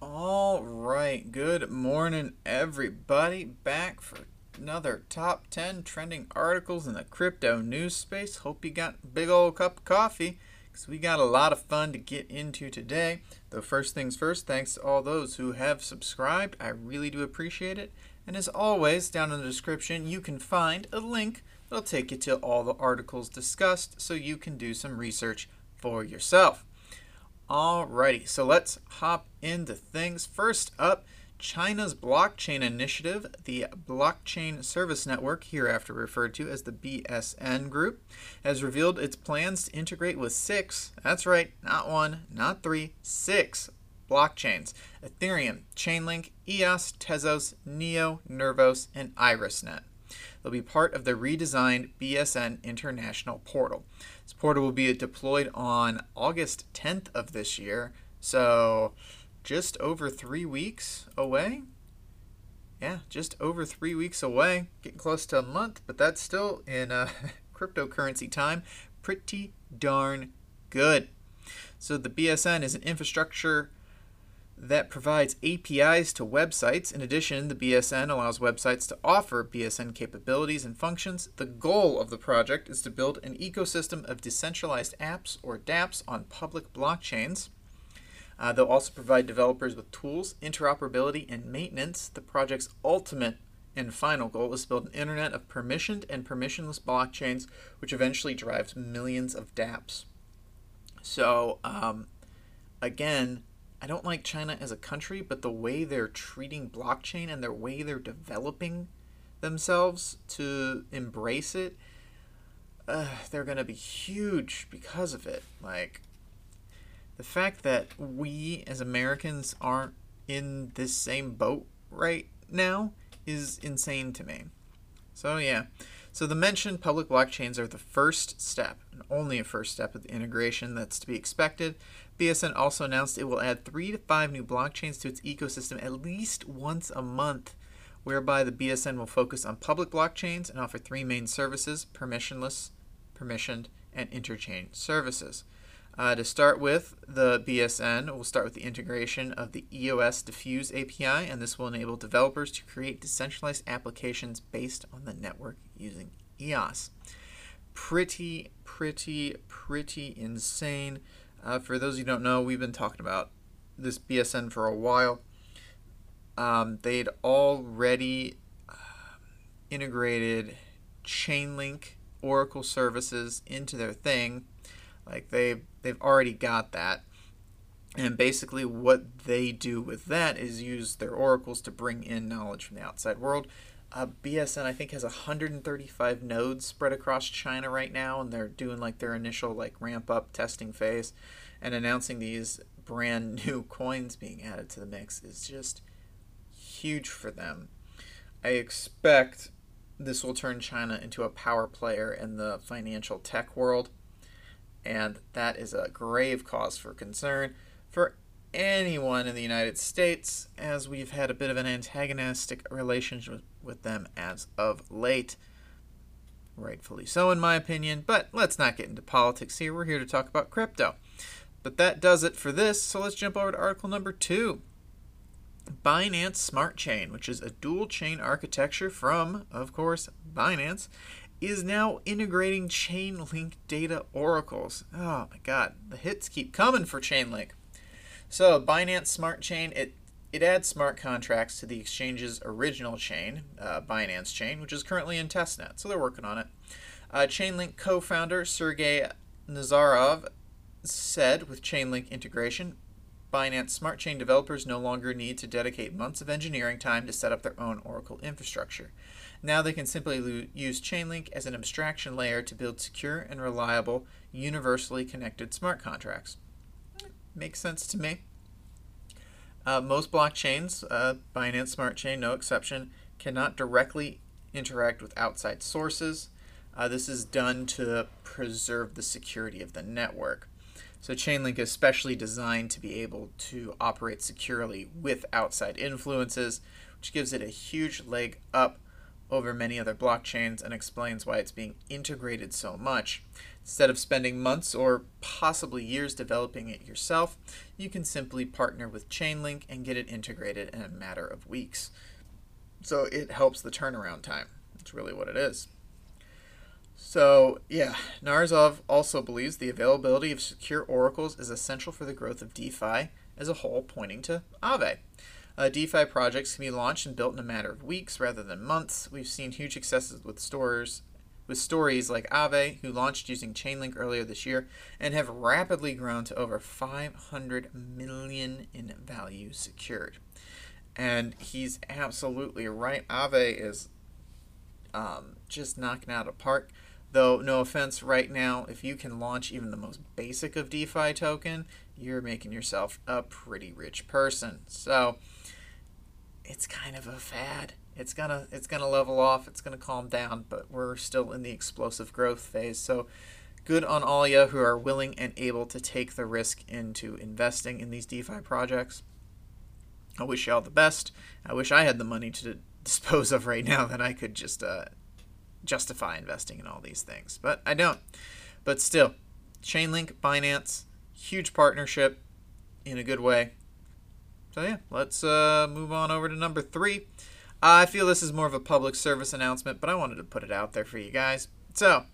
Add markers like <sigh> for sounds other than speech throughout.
All right, good morning, everybody. Back for another top 10 trending articles in the crypto news space. Hope you got a big old cup of coffee because we got a lot of fun to get into today. Though, first things first, thanks to all those who have subscribed. I really do appreciate it. And as always, down in the description, you can find a link that'll take you to all the articles discussed so you can do some research for yourself. Alrighty, so let's hop into things. First up, China's blockchain initiative, the Blockchain Service Network, hereafter referred to as the BSN Group, has revealed its plans to integrate with six, that's right, not one, not three, six blockchains Ethereum, Chainlink, EOS, Tezos, Neo, Nervos, and IrisNet. They'll be part of the redesigned BSN International portal. This portal will be deployed on August 10th of this year, so just over three weeks away. Yeah, just over three weeks away. Getting close to a month, but that's still in uh, <laughs> cryptocurrency time. Pretty darn good. So the BSN is an infrastructure that provides APIs to websites. In addition, the BSN allows websites to offer BSN capabilities and functions. The goal of the project is to build an ecosystem of decentralized apps or dApps on public blockchains. Uh, they'll also provide developers with tools, interoperability, and maintenance. The project's ultimate and final goal is to build an internet of permissioned and permissionless blockchains, which eventually drives millions of dApps. So, um, again, I don't like China as a country, but the way they're treating blockchain and the way they're developing themselves to embrace it, uh, they're going to be huge because of it. Like, the fact that we as Americans aren't in this same boat right now is insane to me. So, yeah. So, the mentioned public blockchains are the first step, and only a first step of the integration that's to be expected. BSN also announced it will add three to five new blockchains to its ecosystem at least once a month, whereby the BSN will focus on public blockchains and offer three main services permissionless, permissioned, and interchain services. Uh, to start with, the BSN will start with the integration of the EOS dfuse API, and this will enable developers to create decentralized applications based on the network using EOS. Pretty, pretty, pretty insane. Uh, for those who don't know, we've been talking about this BSN for a while. Um, they'd already uh, integrated Chainlink Oracle services into their thing. Like they've they've already got that. And basically, what they do with that is use their oracles to bring in knowledge from the outside world. Uh, BSN, I think, has 135 nodes spread across China right now, and they're doing like their initial like ramp up testing phase, and announcing these brand <laughs> new coins being added to the mix is just huge for them. I expect this will turn China into a power player in the financial tech world, and that is a grave cause for concern for anyone in the United States, as we've had a bit of an antagonistic relationship with them as of late. Rightfully so, in my opinion, but let's not get into politics here. We're here to talk about crypto. But that does it for this, so let's jump over to article number two. Binance Smart Chain, which is a dual chain architecture from, of course, Binance, is now integrating Chainlink data oracles. Oh my god, the hits keep coming for Chainlink. So Binance Smart Chain, it it adds smart contracts to the exchange's original chain, uh, Binance Chain, which is currently in testnet. So they're working on it. Uh, Chainlink co-founder Sergey Nazarov said with Chainlink integration, Binance Smart Chain developers no longer need to dedicate months of engineering time to set up their own Oracle infrastructure. Now they can simply use Chainlink as an abstraction layer to build secure and reliable, universally connected smart contracts. Makes sense to me. Uh, most blockchains, uh, Binance Smart Chain, no exception, cannot directly interact with outside sources. Uh, this is done to preserve the security of the network. So Chainlink is specially designed to be able to operate securely with outside influences, which gives it a huge leg up over many other blockchains and explains why it's being integrated so much. Instead of spending months or possibly years developing it yourself, you can simply partner with Chainlink and get it integrated in a matter of weeks. So it helps the turnaround time. That's really what it is. So, yeah, Nazarov also believes the availability of secure oracles is essential for the growth of DeFi as a whole, pointing to Aave. Uh, DeFi projects can be launched and built in a matter of weeks rather than months. We've seen huge successes with stores with stories like Aave, who launched using Chainlink earlier this year and have rapidly grown to over 500 million in value secured. And he's absolutely right. Aave is um, just knocking out a park. Though, no offense, right now, if you can launch even the most basic of DeFi token, you're making yourself a pretty rich person. So, it's kind of a fad. It's gonna it's gonna level off. It's gonna calm down, but we're still in the explosive growth phase. So good on all you who are willing and able to take the risk into investing in these DeFi projects. I wish you all the best. I wish I had the money to <laughs> dispose of right now that I could just uh, justify investing in all these things, but I don't. But still, Chainlink, Binance, huge partnership in a good way. So yeah, let's uh, move on over to number three. I feel this is more of a public service announcement, but I wanted to put it out there for you guys. So,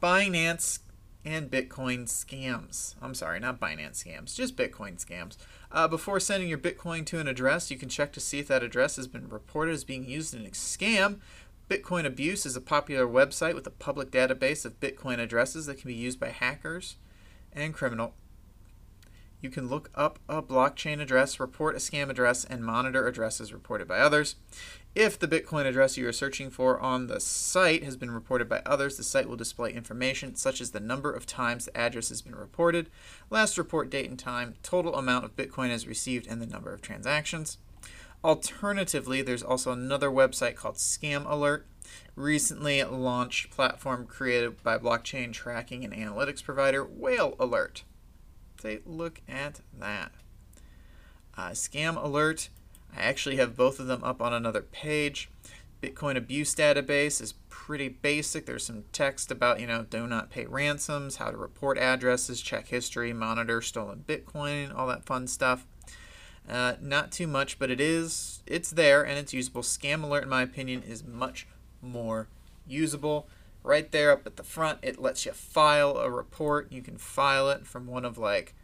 Binance and Bitcoin scams. I'm sorry, not Binance scams, just Bitcoin scams. Uh, before sending your Bitcoin to an address, you can check to see if that address has been reported as being used in a scam. Bitcoin Abuse is a popular website with a public database of Bitcoin addresses that can be used by hackers and criminal you can look up a blockchain address, report a scam address, and monitor addresses reported by others. If the Bitcoin address you are searching for on the site has been reported by others, the site will display information such as the number of times the address has been reported, last report date and time, total amount of Bitcoin as received, and the number of transactions. Alternatively, there's also another website called Scam Alert, recently launched platform created by blockchain tracking and analytics provider Whale Alert. Take look at that. Uh, scam alert. I actually have both of them up on another page. Bitcoin abuse database is pretty basic. There's some text about, you know, do not pay ransoms, how to report addresses, check history, monitor stolen Bitcoin, all that fun stuff. Uh, not too much, but it is, it's there and it's usable. Scam alert, in my opinion, is much more usable. Right there up at the front, it lets you file a report. You can file it from one of like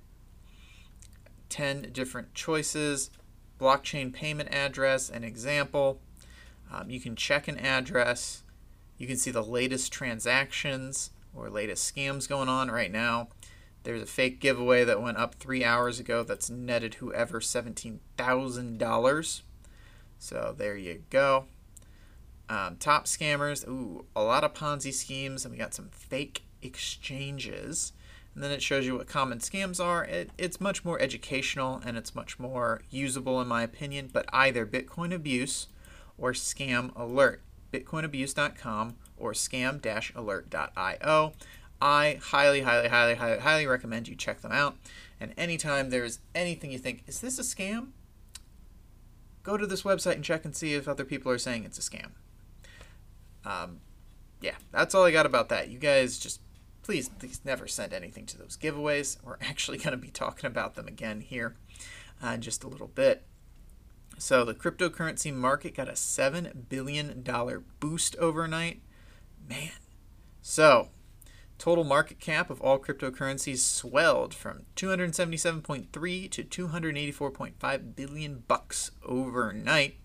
10 different choices blockchain payment address, an example. Um, you can check an address. You can see the latest transactions or latest scams going on right now. There's a fake giveaway that went up three hours ago that's netted whoever $17,000. So there you go. Um, top scammers, ooh, a lot of Ponzi schemes, and we got some fake exchanges. And then it shows you what common scams are. It, it's much more educational and it's much more usable, in my opinion, but either Bitcoin Abuse or Scam Alert. BitcoinAbuse.com or scam alert.io. I highly, highly, highly, highly, highly recommend you check them out. And anytime there's anything you think, is this a scam? Go to this website and check and see if other people are saying it's a scam. Um, yeah, that's all I got about that. You guys just please, please never send anything to those giveaways. We're <laughs> actually going to be talking about them again here uh, in just a little bit. So the cryptocurrency market got a $7 billion boost overnight. Man. So total market cap of all cryptocurrencies swelled from 277.3 to 284.5 billion bucks overnight.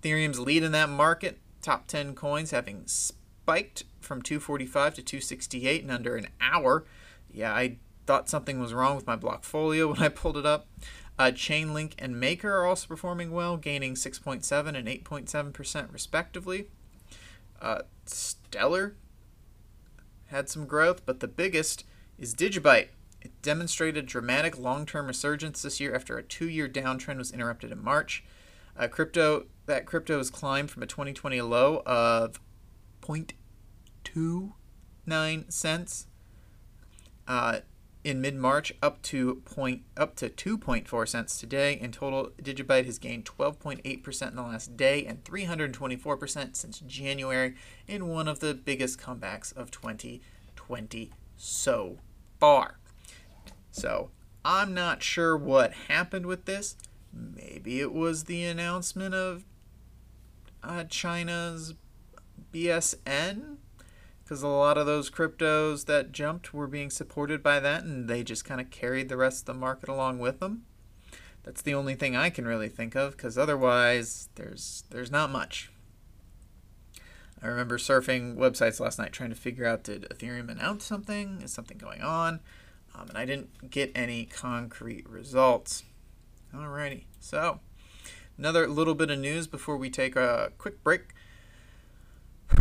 Ethereum's lead in that market top 10 coins having spiked from 245 to 268 in under an hour. Yeah, I thought something was wrong with my Blockfolio when I pulled it up. Uh, Chainlink and Maker are also performing well, gaining 6.7 and 8.7% respectively. Uh, Stellar had some growth, but the biggest is Digibyte. It demonstrated dramatic long-term resurgence this year after a two-year downtrend was interrupted in March. Uh, crypto that crypto has climbed from a 2020 low of 0.29 cents. Uh, in mid-March up to point up to 2.4 cents today. In total, Digibyte has gained 12.8% in the last day and 324% since January in one of the biggest comebacks of 2020 so far. So, I'm not sure what happened with this. Maybe it was the announcement of uh, China's BSN because a lot of those cryptos that jumped were being supported by that and they just kind of carried the rest of the market along with them. That's the only thing I can really think of because otherwise there's there's not much. I remember surfing websites last night trying to figure out did Ethereum announce something? Is something going on? Um, and I didn't get any concrete results. Alrighty, so another little bit of news before we take a quick break. <sighs>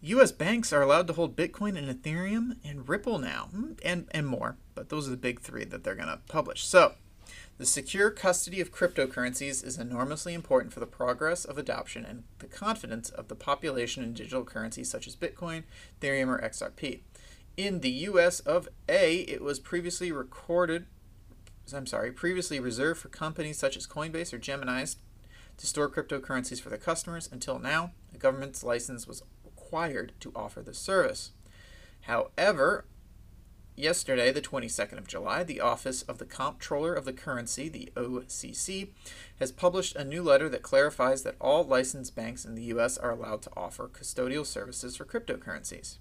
U.S. banks are allowed to hold Bitcoin and Ethereum and Ripple now, hmm, and, and more, but those are the big three that they're going to publish. So, the secure custody of cryptocurrencies is enormously important for the progress of adoption and the confidence of the population in digital currencies such as Bitcoin, Ethereum, or XRP. In the US of A, it was previously recorded, I'm sorry, previously reserved for companies such as Coinbase or Gemini's to store cryptocurrencies for their customers. Until now, a government's license was required to offer the service. However, yesterday, the 22nd of July, the Office of the Comptroller of the Currency, the OCC, has published a new letter that clarifies that all licensed banks in the U.S. are allowed to offer custodial services for cryptocurrencies.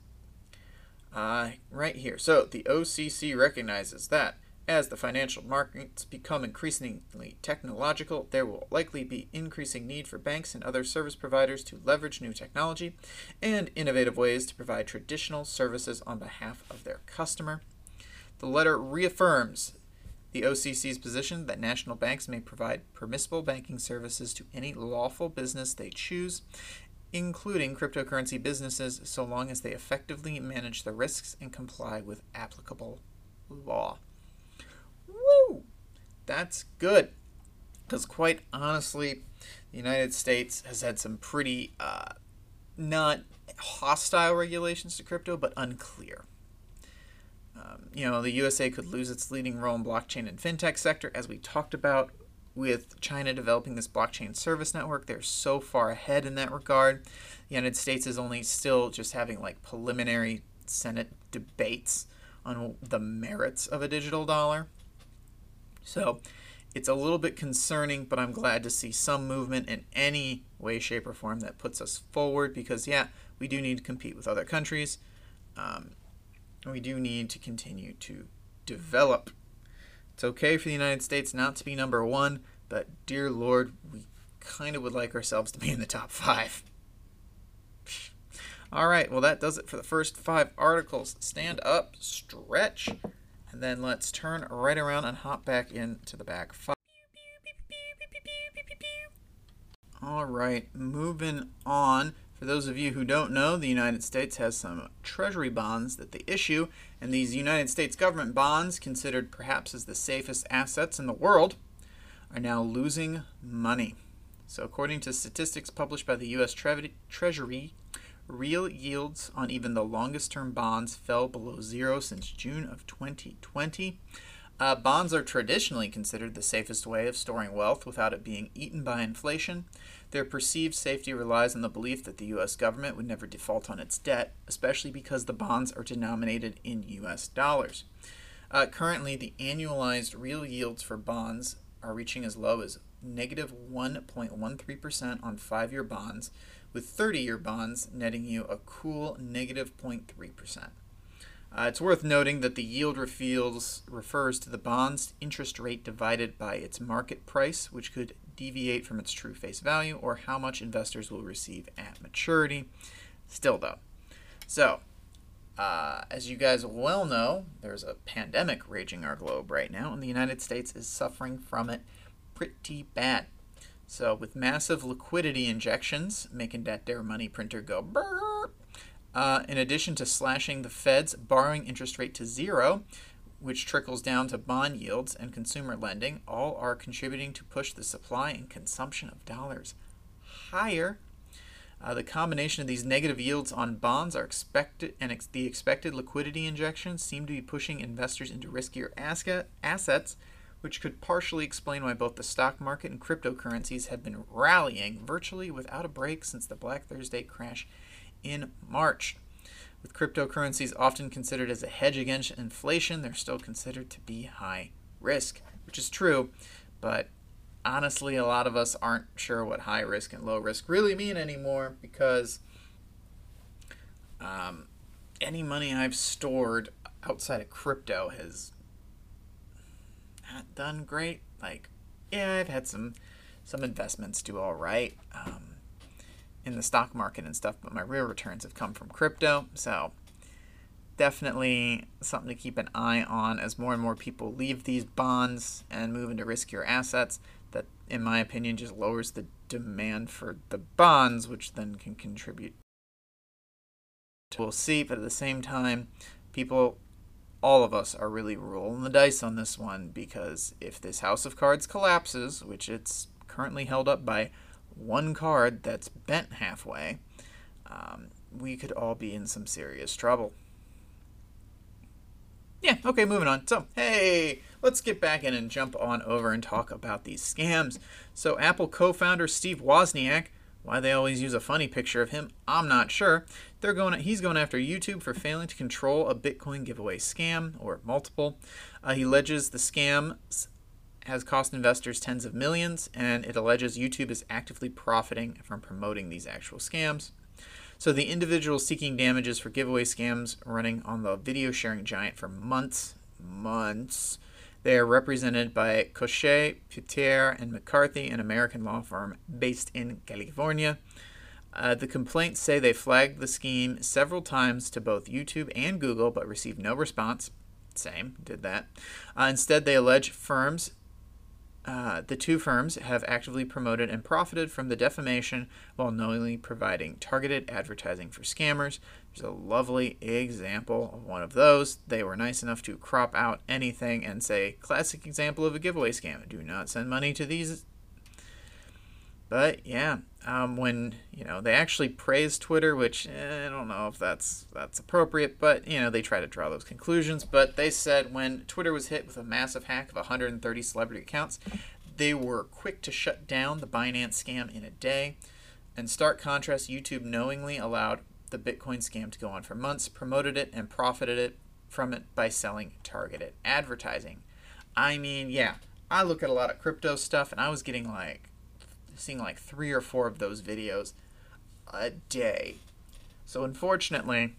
Uh, right here. So, the OCC recognizes that as the financial markets become increasingly technological, there will likely be increasing need for banks and other service providers to leverage new technology and innovative ways to provide traditional services on behalf of their customer. The letter reaffirms the OCC's position that national banks may provide permissible banking services to any lawful business they choose, including cryptocurrency businesses, so long as they effectively manage the risks and comply with applicable law. Woo! That's good. Because quite honestly, the United States has had some pretty uh, not hostile regulations to crypto, but unclear. Um, you know, the USA could lose its leading role in blockchain and fintech sector, as we talked about with China developing this blockchain service network. They're so far ahead in that regard. The United States is only still just having like preliminary Senate debates on the merits of a digital dollar. So it's a little bit concerning, but I'm glad to see some movement in any way, shape, or form that puts us forward because, yeah, we do need to compete with other countries. Um, we do need to continue to develop. It's okay for the United States not to be number one, but dear Lord, we kind of would like ourselves to be in the top five. All right, well, that does it for the first five articles. Stand up, stretch, and then let's turn right around and hop back into the back five. All right, moving on. For those of you who don't know, the United States has some treasury bonds that they issue, and these United States government bonds, considered perhaps as the safest assets in the world, are now losing money. So, according to statistics published by the U.S. Tre- Treasury real yields on even the longest term bonds fell below zero since June of 2020. Uh, bonds are traditionally considered the safest way of storing wealth without it being eaten by inflation. Their perceived safety relies on the belief that the U.S. government would never default on its debt, especially because the bonds are denominated in U.S. dollars. Uh, currently, the annualized real yields for bonds are reaching as low as negative 1.13% on five year bonds with 30 year bonds netting you a cool negative 0.3%. Uh, it's worth noting that the yield refers, to the bond's interest rate divided by its market price, which could deviate from its true face value or how much investors will receive at maturity. Still, though. So, uh, as you guys well know, there's a pandemic raging our globe right now, and the United States is suffering from it pretty bad. So with massive liquidity injections, making that their money printer go burp, uh, in addition to slashing the Fed's borrowing interest rate to zero, which trickles down to bond yields and consumer lending, all are contributing to push the supply and consumption of dollars higher. Uh, the combination of these negative yields on bonds are expected, and ex- the expected liquidity injections seem to be pushing investors into riskier asset, assets, which could partially explain why both the stock market and cryptocurrencies have been rallying virtually without a break since the Black Thursday crash in March. With cryptocurrencies often considered as a hedge against inflation, they're still considered to be high risk, which is true, but honestly, a lot of us aren't sure what high risk and low risk really mean anymore because um, any money I've stored outside of crypto has not done great. Like, yeah, I've had some some investments do all right um, in the stock market and stuff, but my real returns have come from crypto. So definitely something to keep an eye on as more and more people leave these bonds and move into riskier assets. That, in my opinion, just lowers the demand for the bonds, which then can contribute. We'll see, but at the same time, people, all of us, are really rolling the dice on this one because if this house of cards collapses, which it's currently held up by one card that's bent halfway, um, we could all be in some serious trouble. Yeah, okay, moving on. So, hey, let's get back in and jump on over and talk about these scams. So, Apple co founder Steve Wozniak, why they always use a funny picture of him, I'm not sure. They're going. He's going after YouTube for failing to control a Bitcoin giveaway scam or multiple. Uh, he alleges the scam has cost investors tens of millions, and it alleges YouTube is actively profiting from promoting these actual scams. So the individual seeking damages for giveaway scams running on the video sharing giant for months, months. They are represented by Cotchett, Pitre, and McCarthy, an American law firm based in California. Uh, the complaints say they flagged the scheme several times to both YouTube and Google, but received no response. Same, did that. Uh, instead, they allege firms uh, the two firms have actively promoted and profited from the defamation while knowingly providing targeted advertising for scammers. There's a lovely example of one of those. They were nice enough to crop out anything and say, classic example of a giveaway scam. Do not send money to these. But yeah, um, when you know they actually praise Twitter, which eh, I don't know if that's that's appropriate, but you know they try to draw those conclusions. But they said when Twitter was hit with a massive hack of 130 celebrity accounts, they were quick to shut down the Binance scam in a day. In stark contrast, YouTube knowingly allowed the Bitcoin scam to go on for months, promoted it, and profited it from it by selling targeted advertising. I mean, yeah, I look at a lot of crypto stuff, and I was getting like seeing like three or four of those videos a day. So unfortunately,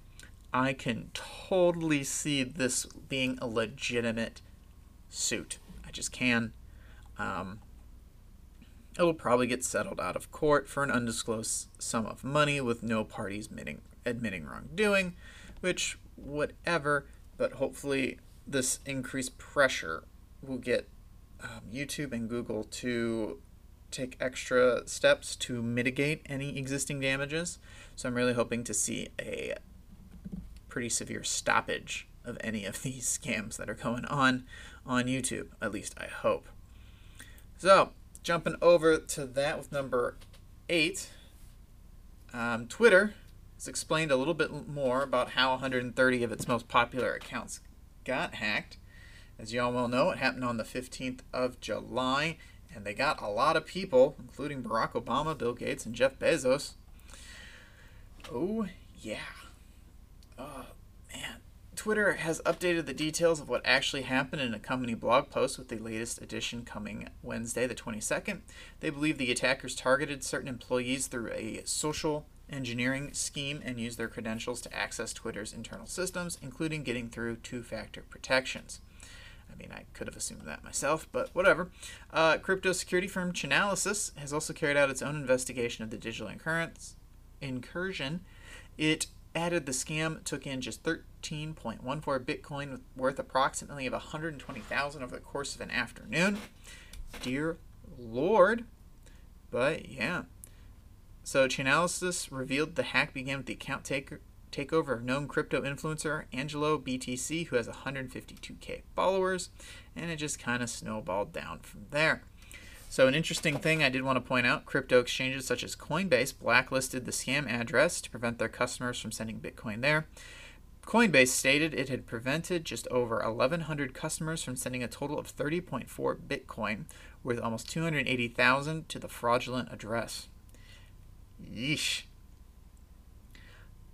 I can totally see this being a legitimate suit. I just can. Um, it'll probably get settled out of court for an undisclosed sum of money with no parties admitting, admitting wrongdoing, which, whatever, but hopefully this increased pressure will get um, YouTube and Google to take extra steps to mitigate any existing damages. So I'm really hoping to see a pretty severe stoppage of any of <laughs> these scams that are going on on YouTube. At least I hope. So jumping over to that with number eight, um, Twitter has explained a little bit more about how 130 of its most popular accounts got hacked. As you all well know, it happened on the 15th of July and they got a lot of people, including Barack Obama, Bill Gates, and Jeff Bezos. Oh, yeah. Twitter has updated the details of what actually happened in a company blog post with the latest edition coming Wednesday, the 22nd. They believe the attackers targeted certain employees through a social engineering scheme and used their credentials to access Twitter's internal systems, including getting through two factor protections. I mean, I could have assumed that myself, but whatever. Uh, crypto security firm Chainalysis has also carried out its own investigation of the digital incursion. It added the scam took in just 13.14 Bitcoin, worth approximately of 120,000 over the course of an afternoon. Dear Lord. But yeah. So Chainalysis revealed the hack began with the account takeover of known crypto influencer Angelo BTC, who has 152k followers, and it just kind of snowballed down from there. So, an interesting thing I did want to point out crypto exchanges such as Coinbase blacklisted the scam address to prevent their customers from sending Bitcoin there. Coinbase stated it had prevented just over 1,100 customers from sending a total of 30.4 Bitcoin, worth almost 280,000, to the fraudulent address. Yeesh.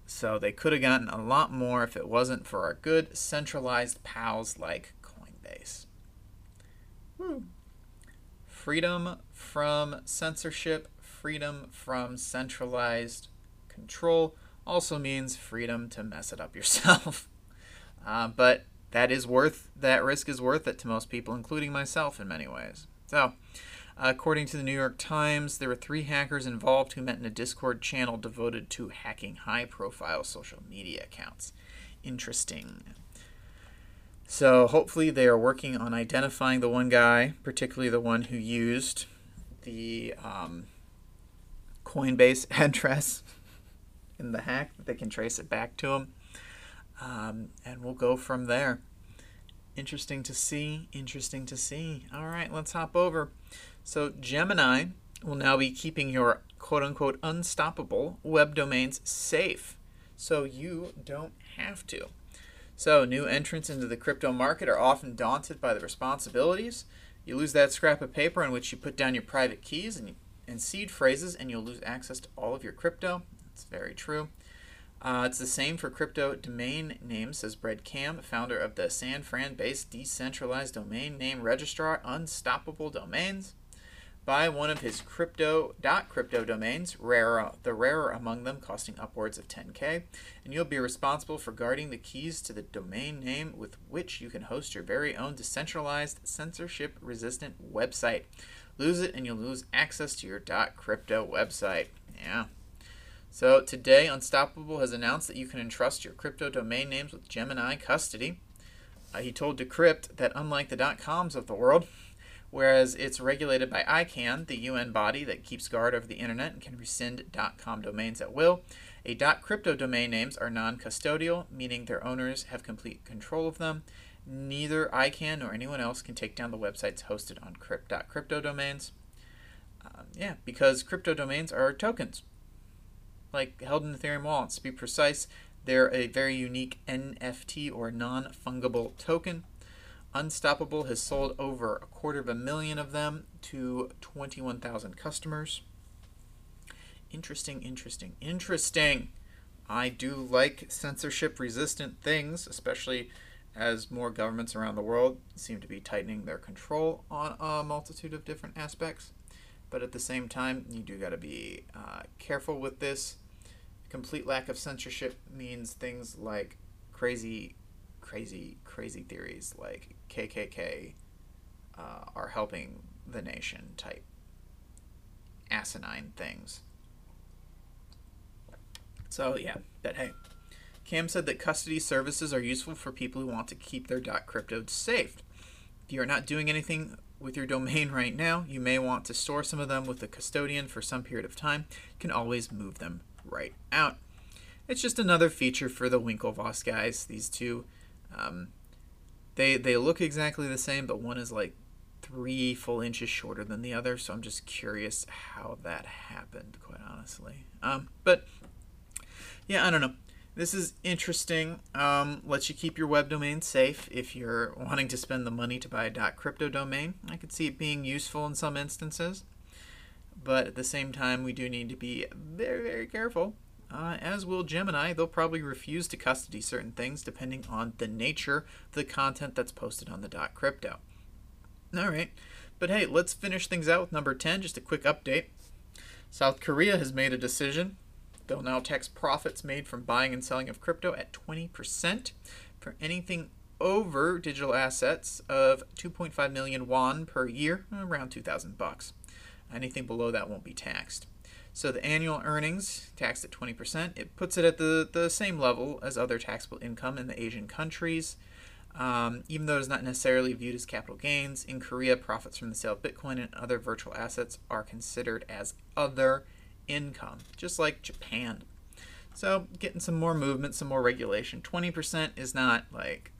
So they could have gotten a lot more if it wasn't for our good centralized pals like Coinbase. Woo. Freedom from censorship, freedom from centralized control also means freedom to mess it up yourself. <laughs> Uh, but that is worth that risk is worth it to most people, including myself in many ways. So, according to the New York Times, there were three hackers involved who met in a Discord channel devoted to hacking high-profile social media accounts. Interesting. So hopefully they are working on identifying the one guy, particularly the one who used the um, Coinbase <laughs> address in the hack, that they can trace it back to him. Um, and we'll go from there. Interesting to see. Interesting to see. All right, let's hop over. So, Gemini will now be keeping your quote unquote unstoppable web domains safe so you don't have to. So, new entrants into the crypto market are often daunted by the responsibilities. You lose that scrap of paper on which you put down your private keys and, and seed phrases, and you'll lose access to all of your crypto. It's very true. Uh, it's the same for crypto domain names, says Brad Kam, founder of the San Fran based decentralized domain name registrar Unstoppable Domains. Buy one of his crypto dot crypto domains, rarer, the rarer among them costing upwards of 10k, and you'll be responsible for guarding the keys to the domain name with which you can host your very own decentralized, censorship resistant website. Lose it and you'll lose access to your dot crypto website. Yeah. So today, Unstoppable has announced that you can entrust your crypto domain names with Gemini custody. Uh, he told Decrypt that unlike the .coms of the world, whereas it's regulated by ICANN, the UN body that keeps guard over the internet and can rescind .com domains at will, a .crypto domain names are non-custodial, meaning their owners have complete control of them. Neither ICANN nor anyone else can take down the websites hosted on crypt.crypto domains. Um, yeah, because crypto domains are tokens like held in Ethereum wallets. To be precise, they're a very unique NFT or non fungible token. Unstoppable has sold over a quarter of a million of them to 21,000 customers. Interesting, interesting, interesting. I do like censorship resistant things, especially as more governments around the world seem to be tightening their control on a multitude of different aspects. But at the same time, you do got to be uh, careful with this complete lack of censorship means things like crazy, crazy, crazy theories like KKK uh, are helping the nation type asinine things. So, yeah, but hey. Kam said that custody services are useful for people who want to keep their .crypto safe. If you are not doing anything with your domain right now, you may want to store some of them with a custodian for some period of time. You can always move them right out. It's just another feature for the Winklevoss guys. These two, um, they they look exactly the same, but one is like three full inches shorter than the other. So I'm just curious how that happened, quite honestly. Um, but yeah, I don't know. This is interesting. Um, lets you keep your web domain safe if you're wanting to spend the money to buy a .crypto domain. I could see it being useful in some instances but at the same time, we do need to be very, very careful. Uh, as will Gemini, they'll probably refuse to custody certain things depending on the nature of the content that's posted on the dot crypto. All right, but hey, let's finish things out with number 10. Just a quick update. South Korea has made a decision. They'll now tax profits made from buying and selling of crypto at 20% for anything over digital assets of 2.5 million won per year, around 2,000 bucks. Anything below that won't be taxed. So the annual earnings taxed at 20%, it puts it at the, the same level as other taxable income in the Asian countries. Um, even though it is not necessarily viewed as capital gains, in Korea, profits from the sale of Bitcoin and other virtual assets are considered as other income, just like Japan. So, getting some more movement, some more regulation. 20% is not like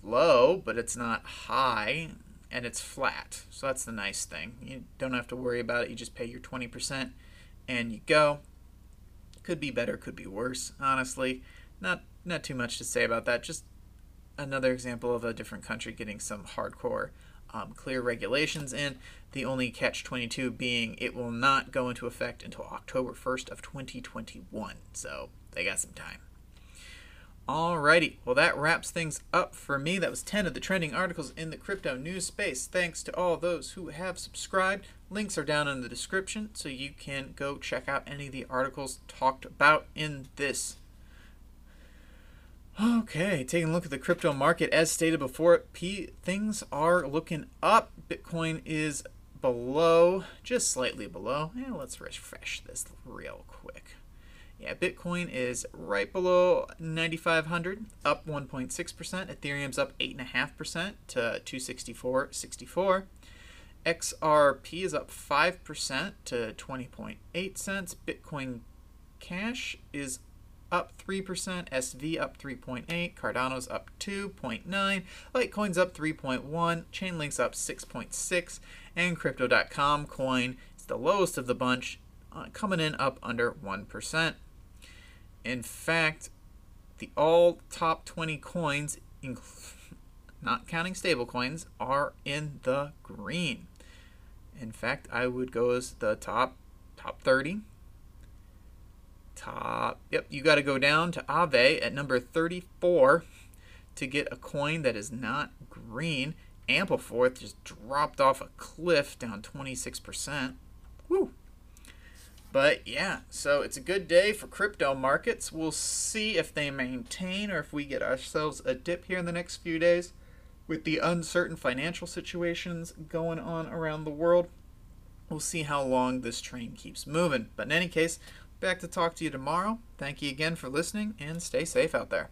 low, but it's not high. And it's flat. So that's the nice thing. You don't have to worry about it. You just pay your 20% and you go. Could be better, could be worse. Honestly, not not too much to say about that. Just another example of a different country getting some hardcore um, clear regulations in. The only catch 22 being it will not go into effect until October 1st of 2021. So they got some time. Alrighty, well, that wraps things up for me. That was 10 of the trending articles in the crypto news space. Thanks to all those who have subscribed. Links are down in the description so you can go check out any of the articles talked about in this. Okay, taking a look at the crypto market. As stated before, P things are looking up. Bitcoin is below, just slightly below. Yeah, let's refresh this real quick. Yeah, Bitcoin is right below 9,500, up 1.6%. Ethereum's up 8.5% to 264.64. XRP is up 5% to 20.8 cents. Bitcoin Cash is up 3%, SV up 3.8, Cardano's up 2.9, Litecoin's up 3.1, Chainlink's up 6.6, and Crypto.com coin is the lowest of the bunch, uh, coming in up under 1%. In fact, the all top 20 coins, not counting stablecoins, are in the green. In fact, I would go as the top top 30. Top, yep, you got to go down to Aave at number 34 to get a coin that is not green. Ampleforth just dropped off a cliff down 26%. Woo! But yeah, so it's a good day for crypto markets. We'll see if they maintain or if we get ourselves a dip here in the next few days with the uncertain financial situations going on around the world. We'll see how long this train keeps moving. But in any case, back to talk to you tomorrow. Thank you again for listening and stay safe out there.